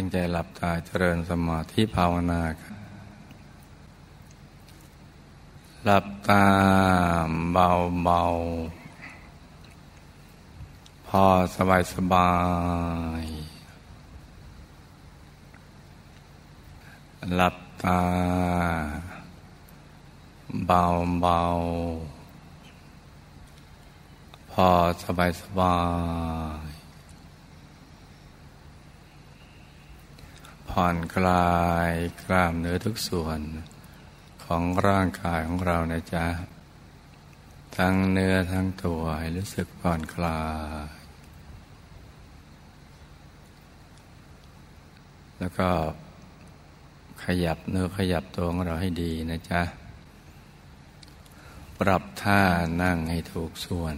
ตั้งใจหลับตาเจริญสมาธิภาวนาครับหลับตาเบาเบาพอสบายสบายหลับตาเบาเบาพอสบายสบาย ผ่อนคลายกล้ามเนื้อทุกส่วนของร่างกายของเรานะจ๊ะ ทั้งเนื้อทั้งตัวให้รู้สึกผ่อนคลาย แล้วก็ขยับเนื้อขยับตัวของเราให้ดีนะจ๊ะ ปรับท่านั่งให้ถูกส่วน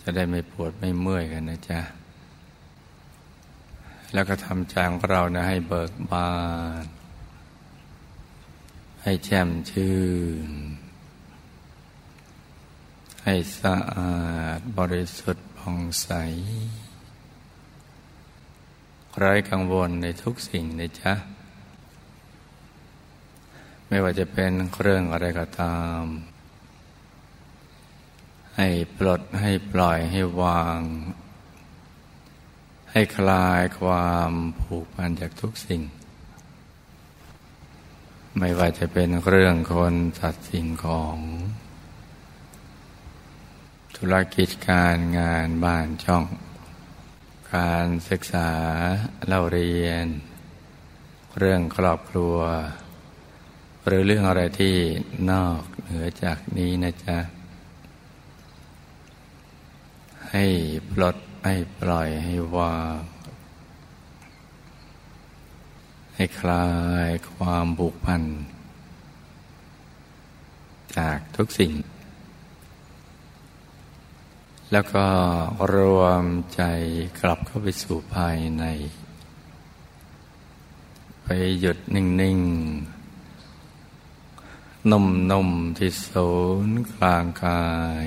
จะได้ไม่ปวดไม่เมื่อยกันนะจ๊ะ แล้วก็ทำใจของเรานะให้เบิกบาน ให้แช่มชื่น ให้สะอาดบริสุทธิ์ผ่องใส ไร้กังวลในทุกสิ่งนะจ๊ะ ไม่ว่าจะเป็นเครื่องอะไรก็ตาม ให้ปลดให้ปล่อยให้วาง ให้คลายความผูกพันจากทุกสิ่ง ไม่ว่าจะเป็นเรื่องคนสัตว์สิ่งของ ธุรกิจการงานบ้านช่อง การศึกษาเล่าเรียน เรื่องครอบครัว หรือเรื่องอะไรที่นอกเหนือจากนี้นะจ๊ะ ให้ปลด ให้ปล่อยให้วางให้คลายความบุกพัน จากทุกสิ่ง แล้วก็รวมใจกลับเข้าไปสู่ภายใน ไปหยุดนิ่งๆนุ่มๆที่ศูนย์กลางกาย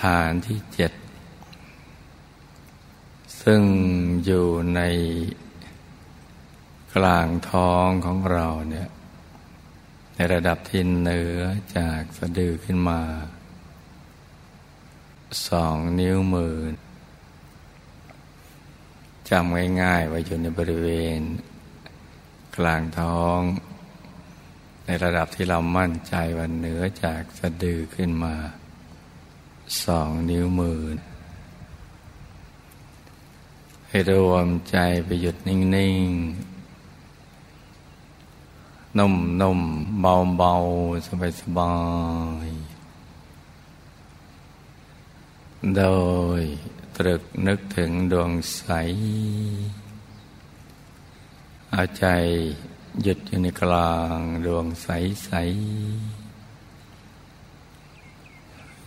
ฐานที่เจ็ด ซึ่งอยู่ในกลางท้องของเราเนี่ยในระดับที่เหนือจากสะดือขึ้นมา สองนิ้วมือจำง่ายๆไว้อยู่ในบริเวณ กลางท้อง ในระดับที่เรามั่นใจว่าเหนือจากสะดือขึ้นมา สองนิ้วมือ ให้รวมใจไปหยุดนิ่ง ๆ นุ่ม ๆ เบา ๆ สบาย ๆ โดยตรึกนึกถึงดวงใส เอาใจหยุดอยู่ในกลางดวงใส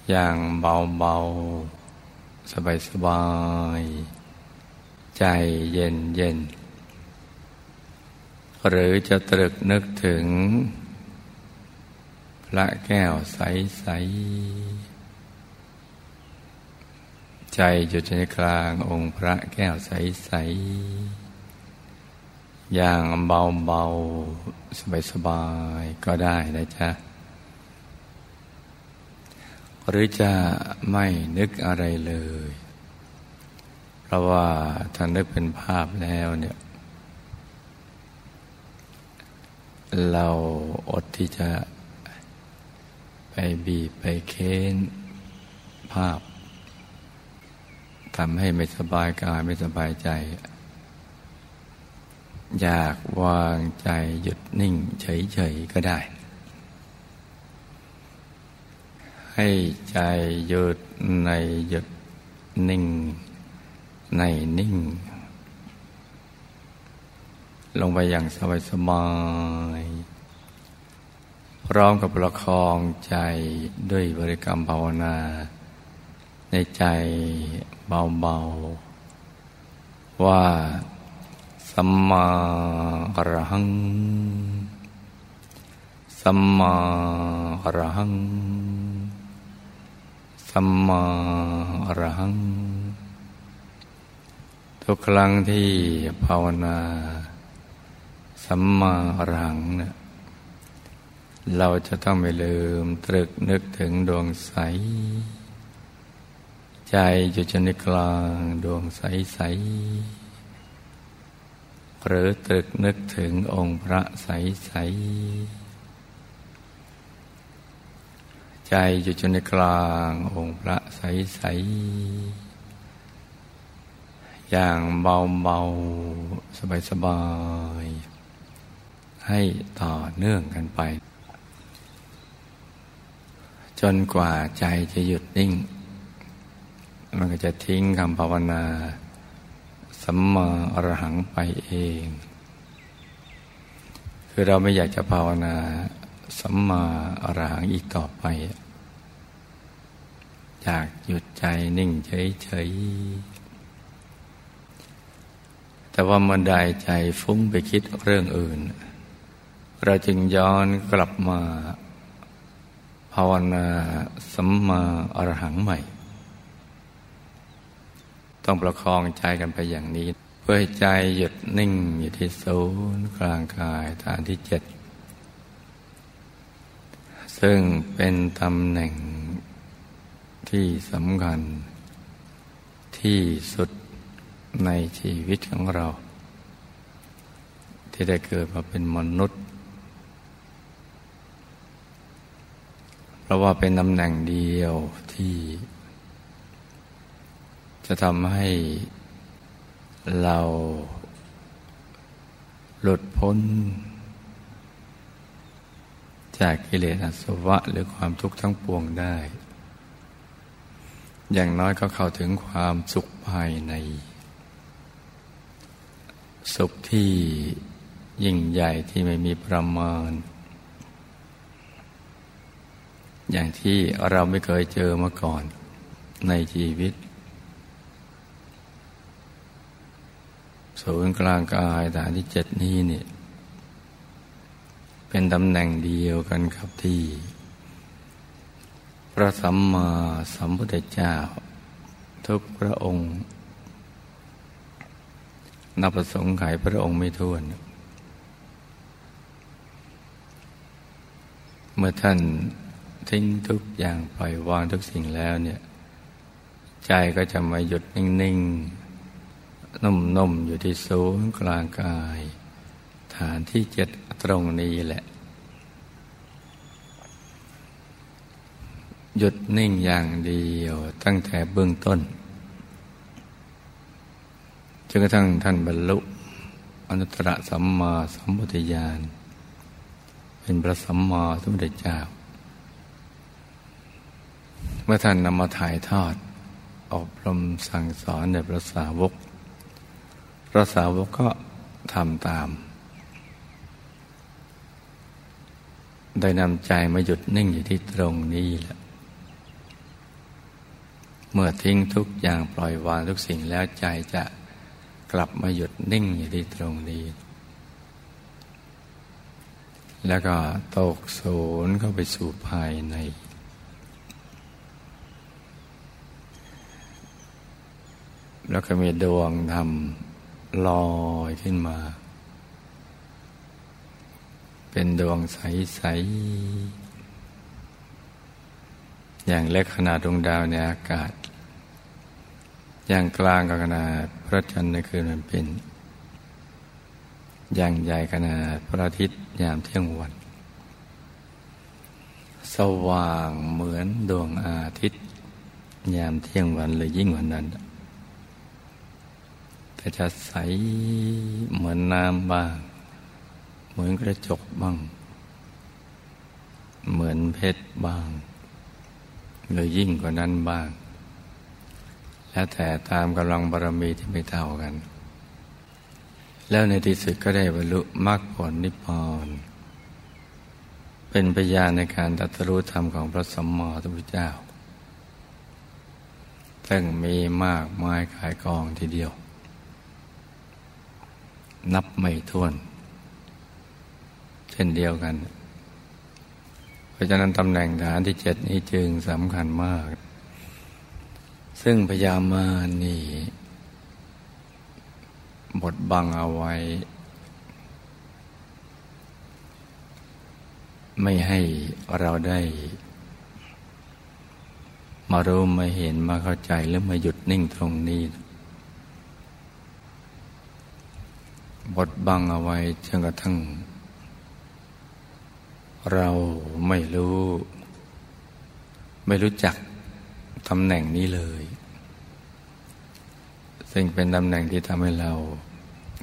ๆอย่างเบา ๆ สบาย ๆ ใจเย็นเย็น หรือจะตรึกนึกถึง พระแก้วใสใสใจอยู่ในกลางองค์พระแก้วใสใสอย่างเบาเบาสบายสบายก็ได้นะจ๊ะ หรือจะไม่นึกอะไรเลย เพราะว่าท่านได้เป็นภาพแล้วเนี่ย เราอดที่จะไปบีบไปเค้นภาพทำให้ไม่สบายกายไม่สบายใจ อยากวางใจหยุดนิ่งเฉยๆก็ได้ ให้ใจหยุดในหยุดนิ่ง ในนิ่ง ลงไปอย่างสบายสบายพร้อมกับประคองใจด้วยบริกรรมภาวนา ในใจเบาๆ ว่าสัมมาอรหัง สัมมาอรหัง สัมมาอรหัง ทุกครั้งที่ภาวนาสัมมาอรหังเนะเราจะต้องไม่ลืมตรึกนึกถึงดวงใส ใจอยู่จในกลางดวงใสใสหรือตรึกนึกถึงองค์พระใสใสใจอยู่จนในกลางองค์พระใสใส อย่างเบาเบาสบายสบายให้ต่อเนื่องกันไป จนกว่าใจจะหยุดนิ่ง มันก็จะทิ้งคำภาวนา สัมมาอรหังไปเอง คือเราไม่อยากจะภาวนา สัมมาอรหังอีกต่อไปอยากหยุดใจนิ่งเฉยๆ แต่ว่ามันได้ใจฟุ้งไปคิดเรื่องอื่น เราจึงย้อนกลับมาภาวนาสัมมาอรหังใหม่ ต้องประคองใจกันไปอย่างนี้ เพื่อให้ใจหยุดนิ่งอยู่ที่ศูนย์กลางกายฐานที่เจ็ดซึ่งเป็นตำแหน่งที่สำคัญที่สุด ในชีวิตของเรา ที่ได้เกิดมาเป็นมนุษย์เพราะว่าเป็นตำแหน่งเดียวที่ จะทำให้เราหลุดพ้น จากกิเลสอสวะหรือความทุกข์ทั้งปวงได้ อย่างน้อยก็เข้าถึงความสุขภายใน สุขที่ยิ่งใหญ่ที่ไม่มีประมาณ อย่างที่เราไม่เคยเจอมาก่อนในชีวิต ศูนย์กลางกายฐานที่เจ็ดนี้เนี่ยเป็นตำแหน่งเดียวกันครับที่ พระสัมมาสัมพุทธเจ้า ทุกพระองค์ นับประสงค์ไขพระองค์ไม่ท้วน เมื่อท่านทิ้งทุกอย่างปล่อยวางทุกสิ่งแล้วเนี่ยใจก็จะมาหยุดนิ่งๆนุ่มๆอยู่ที่ศูนย์กลางกาย ฐานที่เจ็ดตรงนี้แหละ หยุดนิ่งอย่างเดียวตั้งแต่เบื้องต้น จนกระทั่งท่านบรรลุอนุตตรสัมมาสัมพุทธญาณเป็นพระสัมมาสัมพุทธเจ้า เมื่อท่านนำมาถ่ายทอด อบรมสั่งสอนในพระสาวก พระสาวกก็ทำตาม ได้นำใจมาหยุดนิ่งอยู่ที่ตรงนี้แหละเมื่อทิ้งทุกอย่างปล่อยวางทุกสิ่งแล้วใจจะ กลับมาหยุดนิ่งอยู่ที่ตรงนี้ แล้วก็ตกโสนเข้าไปสู่ภายใน แล้วก็มีดวงธรรมลอยขึ้นมา เป็นดวงใส ๆ อย่างเล็กขนาดดวงดาวในอากาศ อย่างกลางก็ขนาดพระจันทร์ในคืนมันเป็น อย่างใหญ่ขนาดพระอาทิตย์ยามเที่ยงวัน สว่างเหมือนดวงอาทิตย์ ยามเที่ยงวันเลยยิ่งกว่านั้น แต่จะใสเหมือนน้ำบ้าง เหมือนกระจกบ้าง เหมือนเพชรบ้างหรือยิ่งกว่านั้นบ้าง แล้วแต่ตามกำลังบารมีที่ไม่เท่ากัน แล้วในที่สุดก็ได้บรรลุมรรคผลนิพพานเป็นพยานในการตัตรู้ธรรมของพระสัมมาสัมพุทธเจ้าซึ่งมีมากมายขายกองทีเดียว นับไม่ถ้วน เช่นเดียวกัน เพราะฉะนั้นตำแหน่งฐานที่เจ็ดนี้จึงสำคัญมาก ซึ่งพยามานี่บดบังเอาไว้ ไม่ให้เราได้ มารู้มาเห็นมาเข้าใจแล้วมาหยุดนิ่งตรงนี้บดบังเอาไว้จนกระทั่ง เราไม่รู้ ไม่รู้จัก ตำแหน่งนี้เลย ซึ่งเป็นตำแหน่งที่ทำให้เรา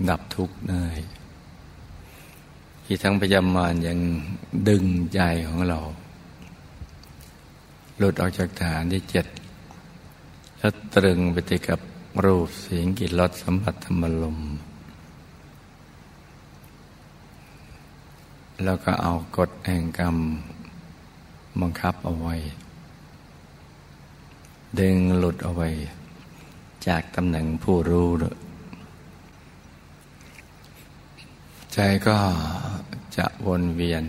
ดับทุกข์ได้ที่ทั้งพยามารยังดึงใจของเรา หลุดออกจากฐานที่เจ็ด แล้วตรึงไปติดกับรูปเสียงกิจรสสัมผัสธรรมลม แล้วก็เอากฎแห่งกรรมบังคับเอาไว้ ดึงหลุดเอาไว้จากตำแหน่งผู้รู้ ใจก็จะวนเวียน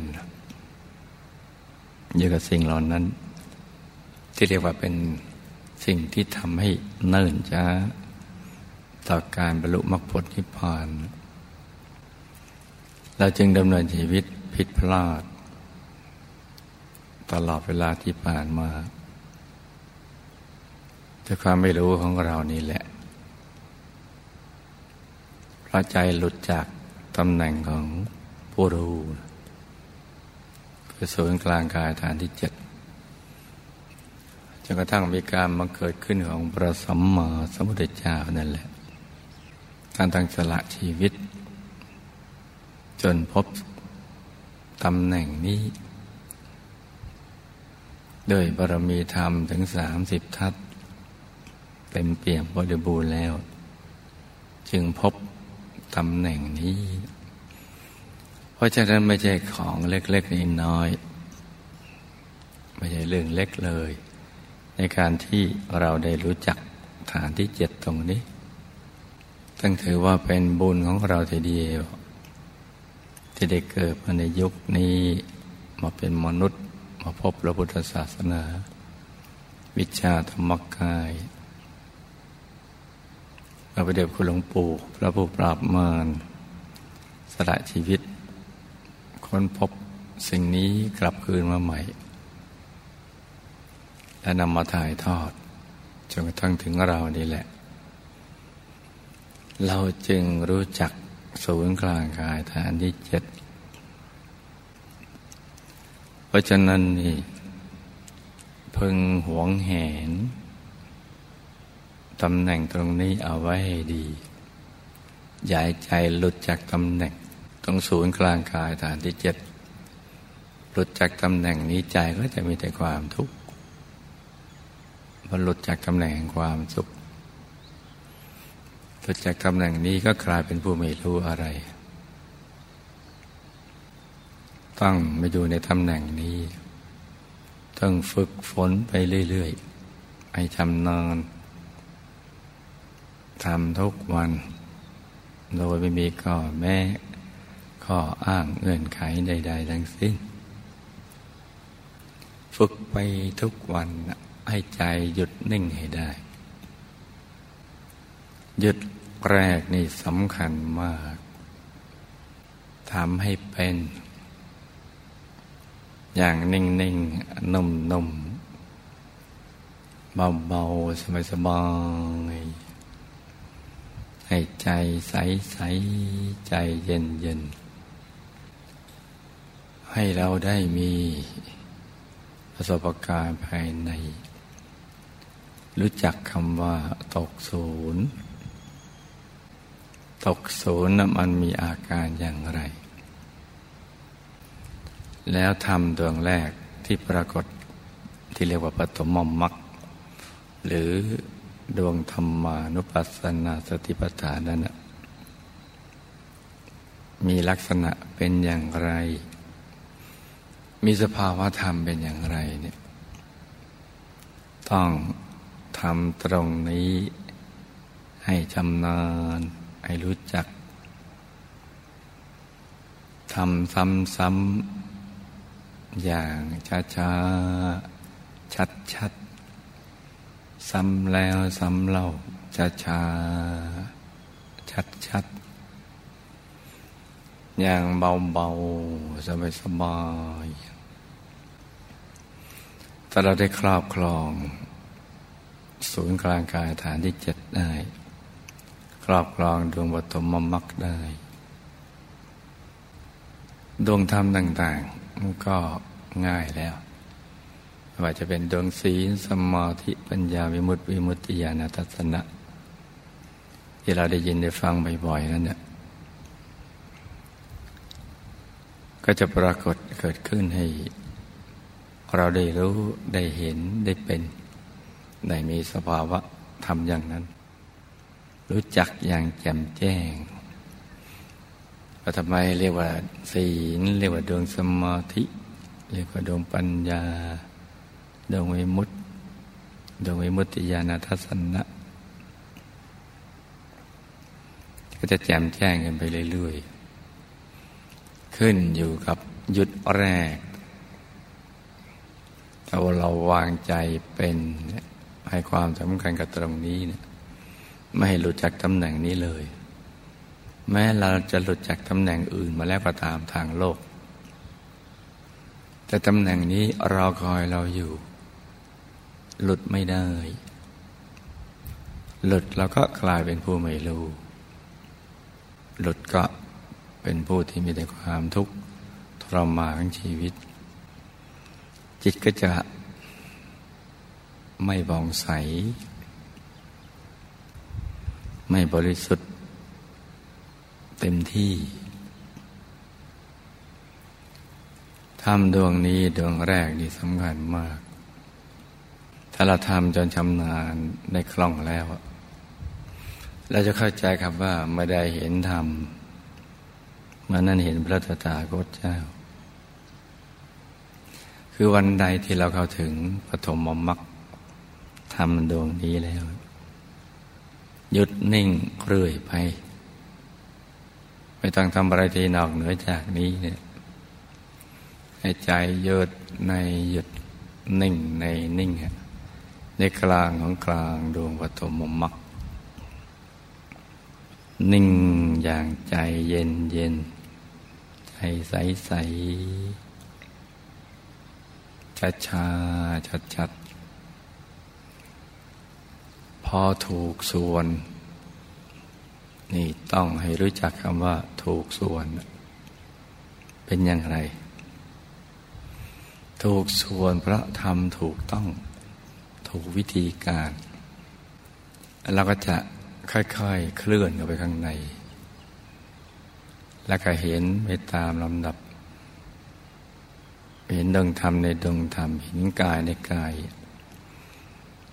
อยู่กับสิ่งเหล่านั้น ที่เรียกว่าเป็นสิ่งที่ทำให้เนิ่นช้าต่อการบรรลุมรรคผลนิพพาน เราจึงดำเนินชีวิตผิดพลาด ตลอดเวลาที่ผ่านมา ด้วยความไม่รู้ของเรานี่แหละพระใจหลุดจากตำแหน่งของผู้รู้คือศูนย์กลางกายฐานที่เจ็ดจนกระทั่งมีการมาเกิดขึ้นของพระสัมมาสัมพุทธเจ้านั่นแหละการตั้งสละชีวิต จนพบตำแหน่งนี้ โดยบารมีธรรมถึงสามสิบทัศ เต็มเปี่ยมบริบูรณ์แล้ว จึงพบตำแหน่งนี้ เพราะฉะนั้นไม่ใช่ของเล็กๆนน้อยไม่ใช่เรื่องเล็กเลย ในการที่เราได้รู้จักฐานที่เจ็ดตรงนี้ตั้งถือว่าเป็นบุญของเราทีเดียว ที่ได้เกิดมาในยุคนี้มาเป็นมนุษย์ มาพบพระพุทธศาสนา วิชาธรรมกาย พระประเดบคุณหลวงปู่พระผู้ปราบมารสละชีวิต ค้นพบสิ่งนี้กลับคืนมาใหม่ และนำมาถ่ายทอดจนกระทั่งถึงเรานี่แหละ เราจึงรู้จักศูนย์กลางกายฐานที่เจ็ดเพราะฉะนั้นนี่พึงหวงแหน ตำแหน่งตรงนี้เอาไว้ให้ดีย่าใใจหลุดจากตำแหน่ง ตรงศูนย์กลางกายฐานที่เจ็ดหลุดจากตำแหน่งนี้ใจก็จะมีแต่ความทุกข์พอหลุดจากตำแหน่งแห่งความสุขหลุดจากตำแหน่งนี้ก็กลายเป็นผู้ไม่รู้อะไรต้องมาอยู่ในตำแหน่งนี้ ต้องฝึกฝนไปเรื่อยๆให้ชำนาญ ทำทุกวัน โดยไม่มีข้อแม้ข้ออ้างเงื่อนไขใด ๆ ทั้งสิ้น ฝึกไปทุกวันให้ใจหยุดนิ่งให้ได้ หยุดแรกนี่สำคัญมากทำให้เป็น อย่างนิ่งๆนุ่มๆเบาๆสบายๆ ให้ใจใสใสใจเย็นเย็นให้เราได้มีประสบการณ์ภายใน รู้จักคำว่าตกศูนย์ตกศูนย์นะมันมีอาการอย่างไร แล้วทำดวงแรกที่ปรากฏที่เรียกว่าปฐมมรรคหรือ ดวงธรรมานุปัสสนาสติปัฏฐานนั้นมีลักษณะเป็นอย่างไร มีสภาวะธรรมเป็นอย่างไรเนี่ยต้องทำตรงนี้ให้ชำนาญให้รู้จักทำซ้ำๆอย่างช้าๆ ชัดๆ ซ้ำแล้วซ้ำเล่าช้าช้าชัดอย่างเบาๆสบายๆถ้าเราได้ครอบครอง ศูนย์กลางกายฐานที่เจ็ดได้ ครอบครองดวงบตมมมักได้ ดวงธรรมต่าง ๆ มันก็ง่ายแล้ว ว่าจะเป็นดวงศีลสมาธิปัญญาวิมุตติวิมุตติญาณทัศนะ ที่เราได้ยินได้ฟังบ่อยๆนั่นเนี่ยก็จะปรากฏเกิดขึ้นให้ เราได้รู้ได้เห็นได้เป็น ได้มีสภาวะทำอย่างนั้น รู้จักอย่างแจ่มแจ้งว่าทำไมเรียกว่าศีลเรียกว่าดวงสมาธิ เรียกว่าดวงปัญญา ดวงวิมุตติดวงวิมุตติญาณทัศนะ ก็จะแจ่มแจ้งกันไปเรื่อยๆ ขึ้นอยู่กับยุดแรกถ้าเราวางใจเป็นให้ความสำคัญกับตรงนี้เนี่ยไม่ให้หลุดจากตำแหน่งนี้เลย แม้เราจะหลุดจากตำแหน่งอื่นมาแล้วก็ตามทางโลก แต่ตำแหน่งนี้รอคอยเราอยู่ หลุดไม่ได้ หลุดเราก็กลายเป็นผู้ไม่รู้ หลุดก็เป็นผู้ที่มีแต่ความทุกข์ทรมานของชีวิต จิตก็จะไม่บองใส ไม่บริสุทธิ์ เต็มที่ทำดวงนี้ดวงแรกนี่สำคัญมาก ถ้าเราทำจนชำนาญในคล่องแล้ว เราจะเข้าใจครับว่าไม่ได้เห็นธรรมมันนั่นเห็นพระตถาคตเจ้า คือวันใดที่เราเข้าถึงปฐมมรรคทำดวงนี้แล้ว หยุดนิ่งเรื่อยไป ไม่ต้องทำอะไรที่นอกเหนือจากนี้เนี่ยให้ใจหยุดในหยุดนิ่งในนิ่ง ในกลางของกลางดวงปฐมมรรคนิ่งอย่างใจเย็นเย็น ใจใสใสชัดชาชัดชัดพอถูกส่วน นี่ต้องให้รู้จักคำว่าถูกส่วน เป็นอย่างไร ถูกส่วนพราะทำถูกต้อง ถูกวิธีการ เราก็จะค่อยๆ เคลื่อนเข้าไปข้างใน แล้วก็เห็นไปตามลำดับ เห็นดวงธรรมในดวงธรรม เห็นกายในกาย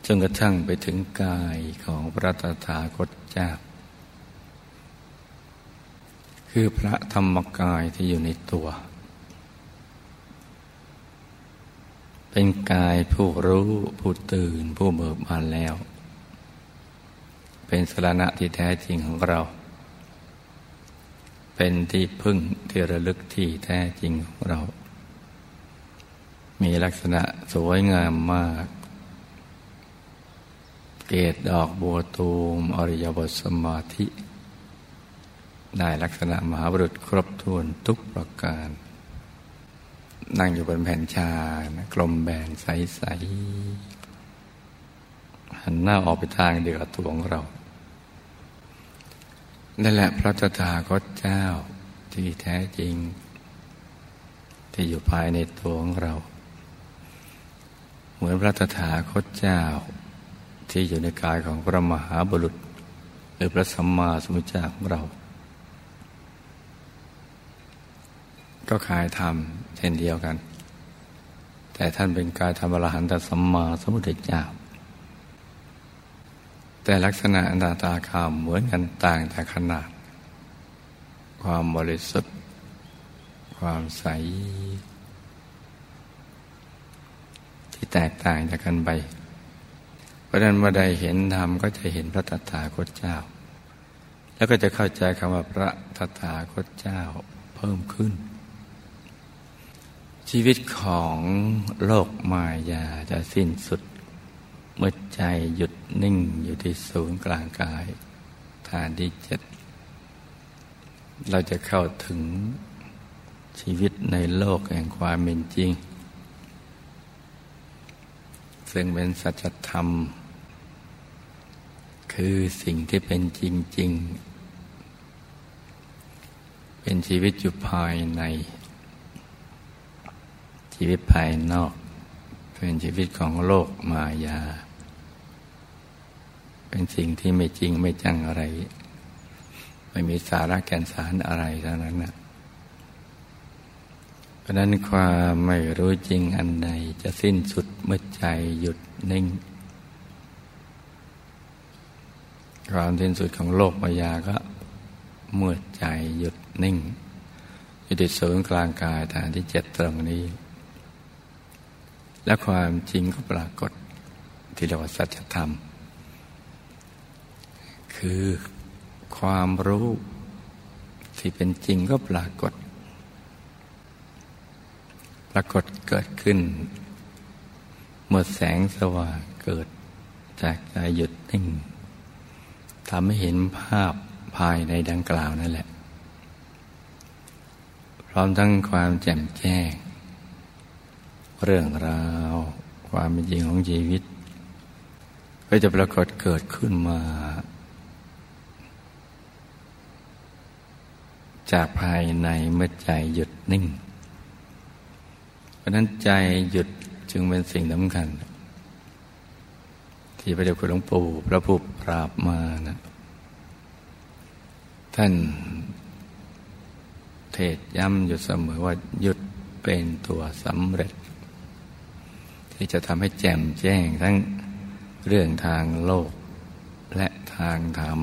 จนกระทั่งไปถึงกายของพระตถาคตเจ้าคือพระธรรมกายที่อยู่ในตัว เป็นกายผู้รู้ผู้ตื่นผู้เบิกบานแล้ว เป็นสรณะที่แท้จริงของเรา เป็นที่พึ่งที่ระลึกที่แท้จริงของเรา มีลักษณะสวยงามมาก เกตดอกบัวตูมอริยบทสมาธิ ได้ลักษณะมหาบุรุษครบถ้วนทุกประการ นั่งอยู่บนแผ่นชานะกลมแบนใสๆหันหน้าออกไปทางเดียวกับตัวของเรานั่นแหละพระตถาคตเจ้าที่แท้จริง ที่อยู่ภายในตัวของเรา เหมือนพระตถาคตเจ้า ที่อยู่ในกายของพระมหาบุรุษ หรือพระสัมมาสัมพุทธเจ้าของเรา ก็ขายธรรมช่นเดียวกัน แต่ท่านเป็นกายธรรมรหันตสัมมาสัมพุทธเจ้า แต่ลักษณะอันตาตาขามเหมือนกันต่างแต่ขนาด ความบริสุทธิ์ ความใส ที่แตกต่างจากกันไป เพราะนั้นเมื่อใดเห็นธรรมก็จะเห็นพระตถาคตเจ้า แล้วก็จะเข้าใจคำว่าพระตถาคตเจ้าเพิ่มขึ้น ชีวิตของโลกมายาจะสิ้นสุด เมื่อใจหยุดนิ่งอยู่ที่ศูนย์กลางกาย ฐานที่เจ็ดเราจะเข้าถึงชีวิตในโลกแห่งความเป็นจริง ซึ่งเป็นสัจธรรม คือสิ่งที่เป็นจริง ๆ เป็นชีวิตอยู่ภายใน ชีวิตภายนอก เป็นชีวิตของโลกมายา เป็นสิ่งที่ไม่จริงไม่จังอะไร ไม่มีสาระแก่นสารอะไรทั้งนั้นนะเพราะนั้นความไม่รู้จริงอันใดจะสิ้นสุดเมื่อใจหยุดนิ่งความสิ้นสุดของโลกมายาก็เมื่อใจหยุดนิ่งอยู่ที่ศูนย์กลางกายฐานที่เจ็ดตรงนี้ และความจริงก็ปรากฏที่เรียกว่าสัจธรรม คือความรู้ที่เป็นจริงก็ปรากฏ ปรากฏเกิดขึ้น เมื่อแสงสว่างเกิดจากใจหยุดนิ่งทำให้เห็นภาพภายในดังกล่าวนั่นแหละ พร้อมทั้งความแจ่มแจ้ง เรื่องราว ความเป็นจริงของชีวิต ก็จะปรากฏเกิดขึ้นมา จากภายในเมื่อใจหยุดนิ่ง เพราะนั้นใจหยุดจึงเป็นสิ่งสำคัญ ที่พระเดชคุณหลวงปู่พระผู้ปราบมานะท่านเทศย้ำอยู่เสมอว่าหยุดเป็นตัวสำเร็จ ที่จะทำให้แจ่มแจ้งทั้งเรื่องทางโลก และทางธรรม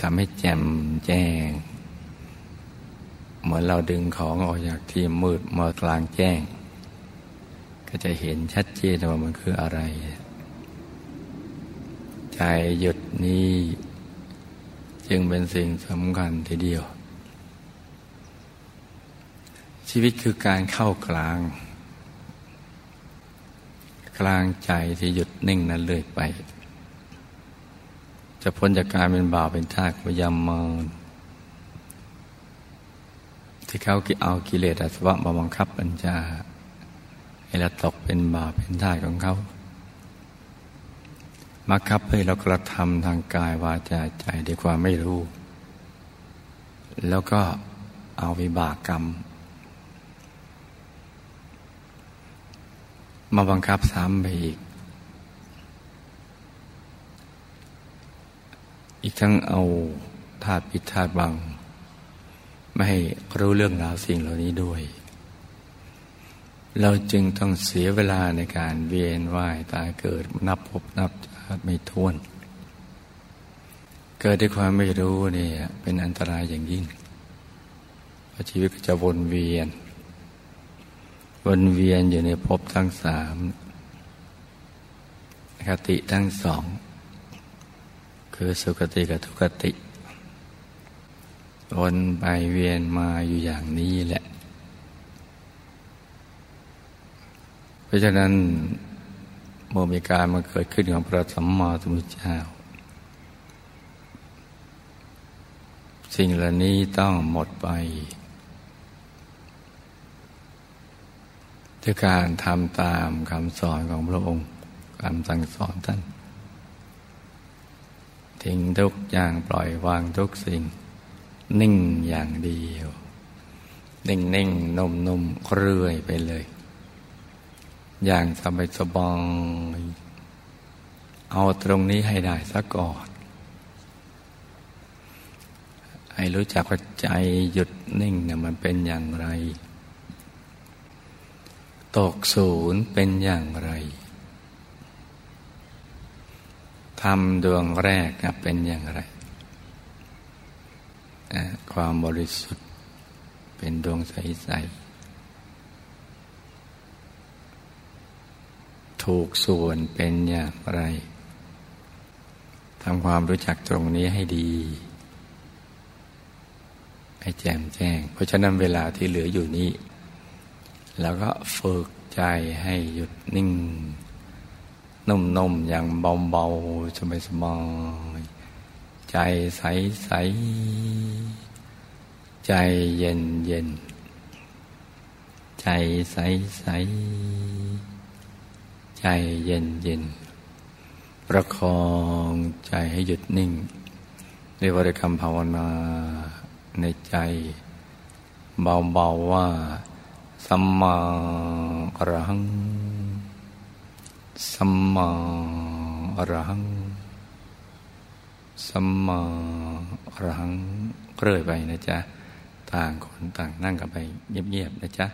ทำให้แจ่มแจ้ง เหมือนเราดึงของออกจากที่มืดมากลางแจ้ง ก็จะเห็นชัดเจนว่ามันคืออะไร ใจหยุดนี้จึงเป็นสิ่งสำคัญทีเดียว ชีวิตคือการเข้ากลาง กลางใจที่หยุดนิ่งนั้นเลื่อยไป จะพ้นจากการเป็นบ่าวเป็นทาสพยายามมองที่เขาเอากิเลสอาสวะมาบังคับบัญชาให้เราตกเป็นบาปเป็นท่าของเขามาคับให้เรากระทำทางกายวาจาใจด้วยความไม่รู้ แล้วก็เอาวิบากกรรม มาบังคับซ้ำไปอีก อีกทั้งเอาธาตุปิดธาตุบัง ไม่ให้รู้เรื่องราวสิ่งเหล่านี้ด้วย เราจึงต้องเสียเวลาในการเวียนว่ายตายเกิดนับพบนับชาติไม่ท้วน เกิดด้วยความไม่รู้เนี่ยเป็นอันตรายอย่างยิ่งชีวิตก็จะวนเวียน วนเวียนอยู่ในภพทั้งสามคติทั้งสอง คือสุคติกับทุกติ วนไปเวียนมาอยู่อย่างนี้แหละ เพราะฉะนั้นเมื่อมีการมาเกิดขึ้นของพระสัมมาสัมพุทธเจ้า สิ่งเหล่านี้ต้องหมดไป ด้วยการทำตามคำสอนของพระองค์คำสั่งสอนท่านทิ้งทุกอย่างปล่อยวางทุกสิ่ง นิ่งอย่างเดียว นิ่งนิ่งนุ่มนุ่มเรื่อยไปเลย อย่างสบายสบายเอาตรงนี้ให้ได้ซะก่อน ให้รู้จักว่าใจหยุดนิ่งเนี่ยมันเป็นอย่างไร ตกศูนย์เป็นอย่างไรทำดวงแรกเป็นอย่างไร ความบริสุทธิ์เป็นดวงใส ๆ ถูกส่วนเป็นอย่างไรทำความรู้จักตรงนี้ให้ดี ให้แจ่มแจ้ง เพราะฉะนั้นเวลาที่เหลืออยู่นี้ เราก็ฝึกใจให้หยุดนิ่ง นุ่มๆ อย่างเบาๆสบายๆใจใสๆใจเย็นเย็นใจใสใใจเย็นเย็นประคองใจให้หยุดนิ่งเรียกวริกรรมภาวนาในใจ เบาๆว่า สัมมาอรหัง สัมมาอรหัง สัมมาอรหังเรื่อยไปนะจ๊ะ ต่างคนต่างนั่งกันไปเงียบๆนะจ๊ะ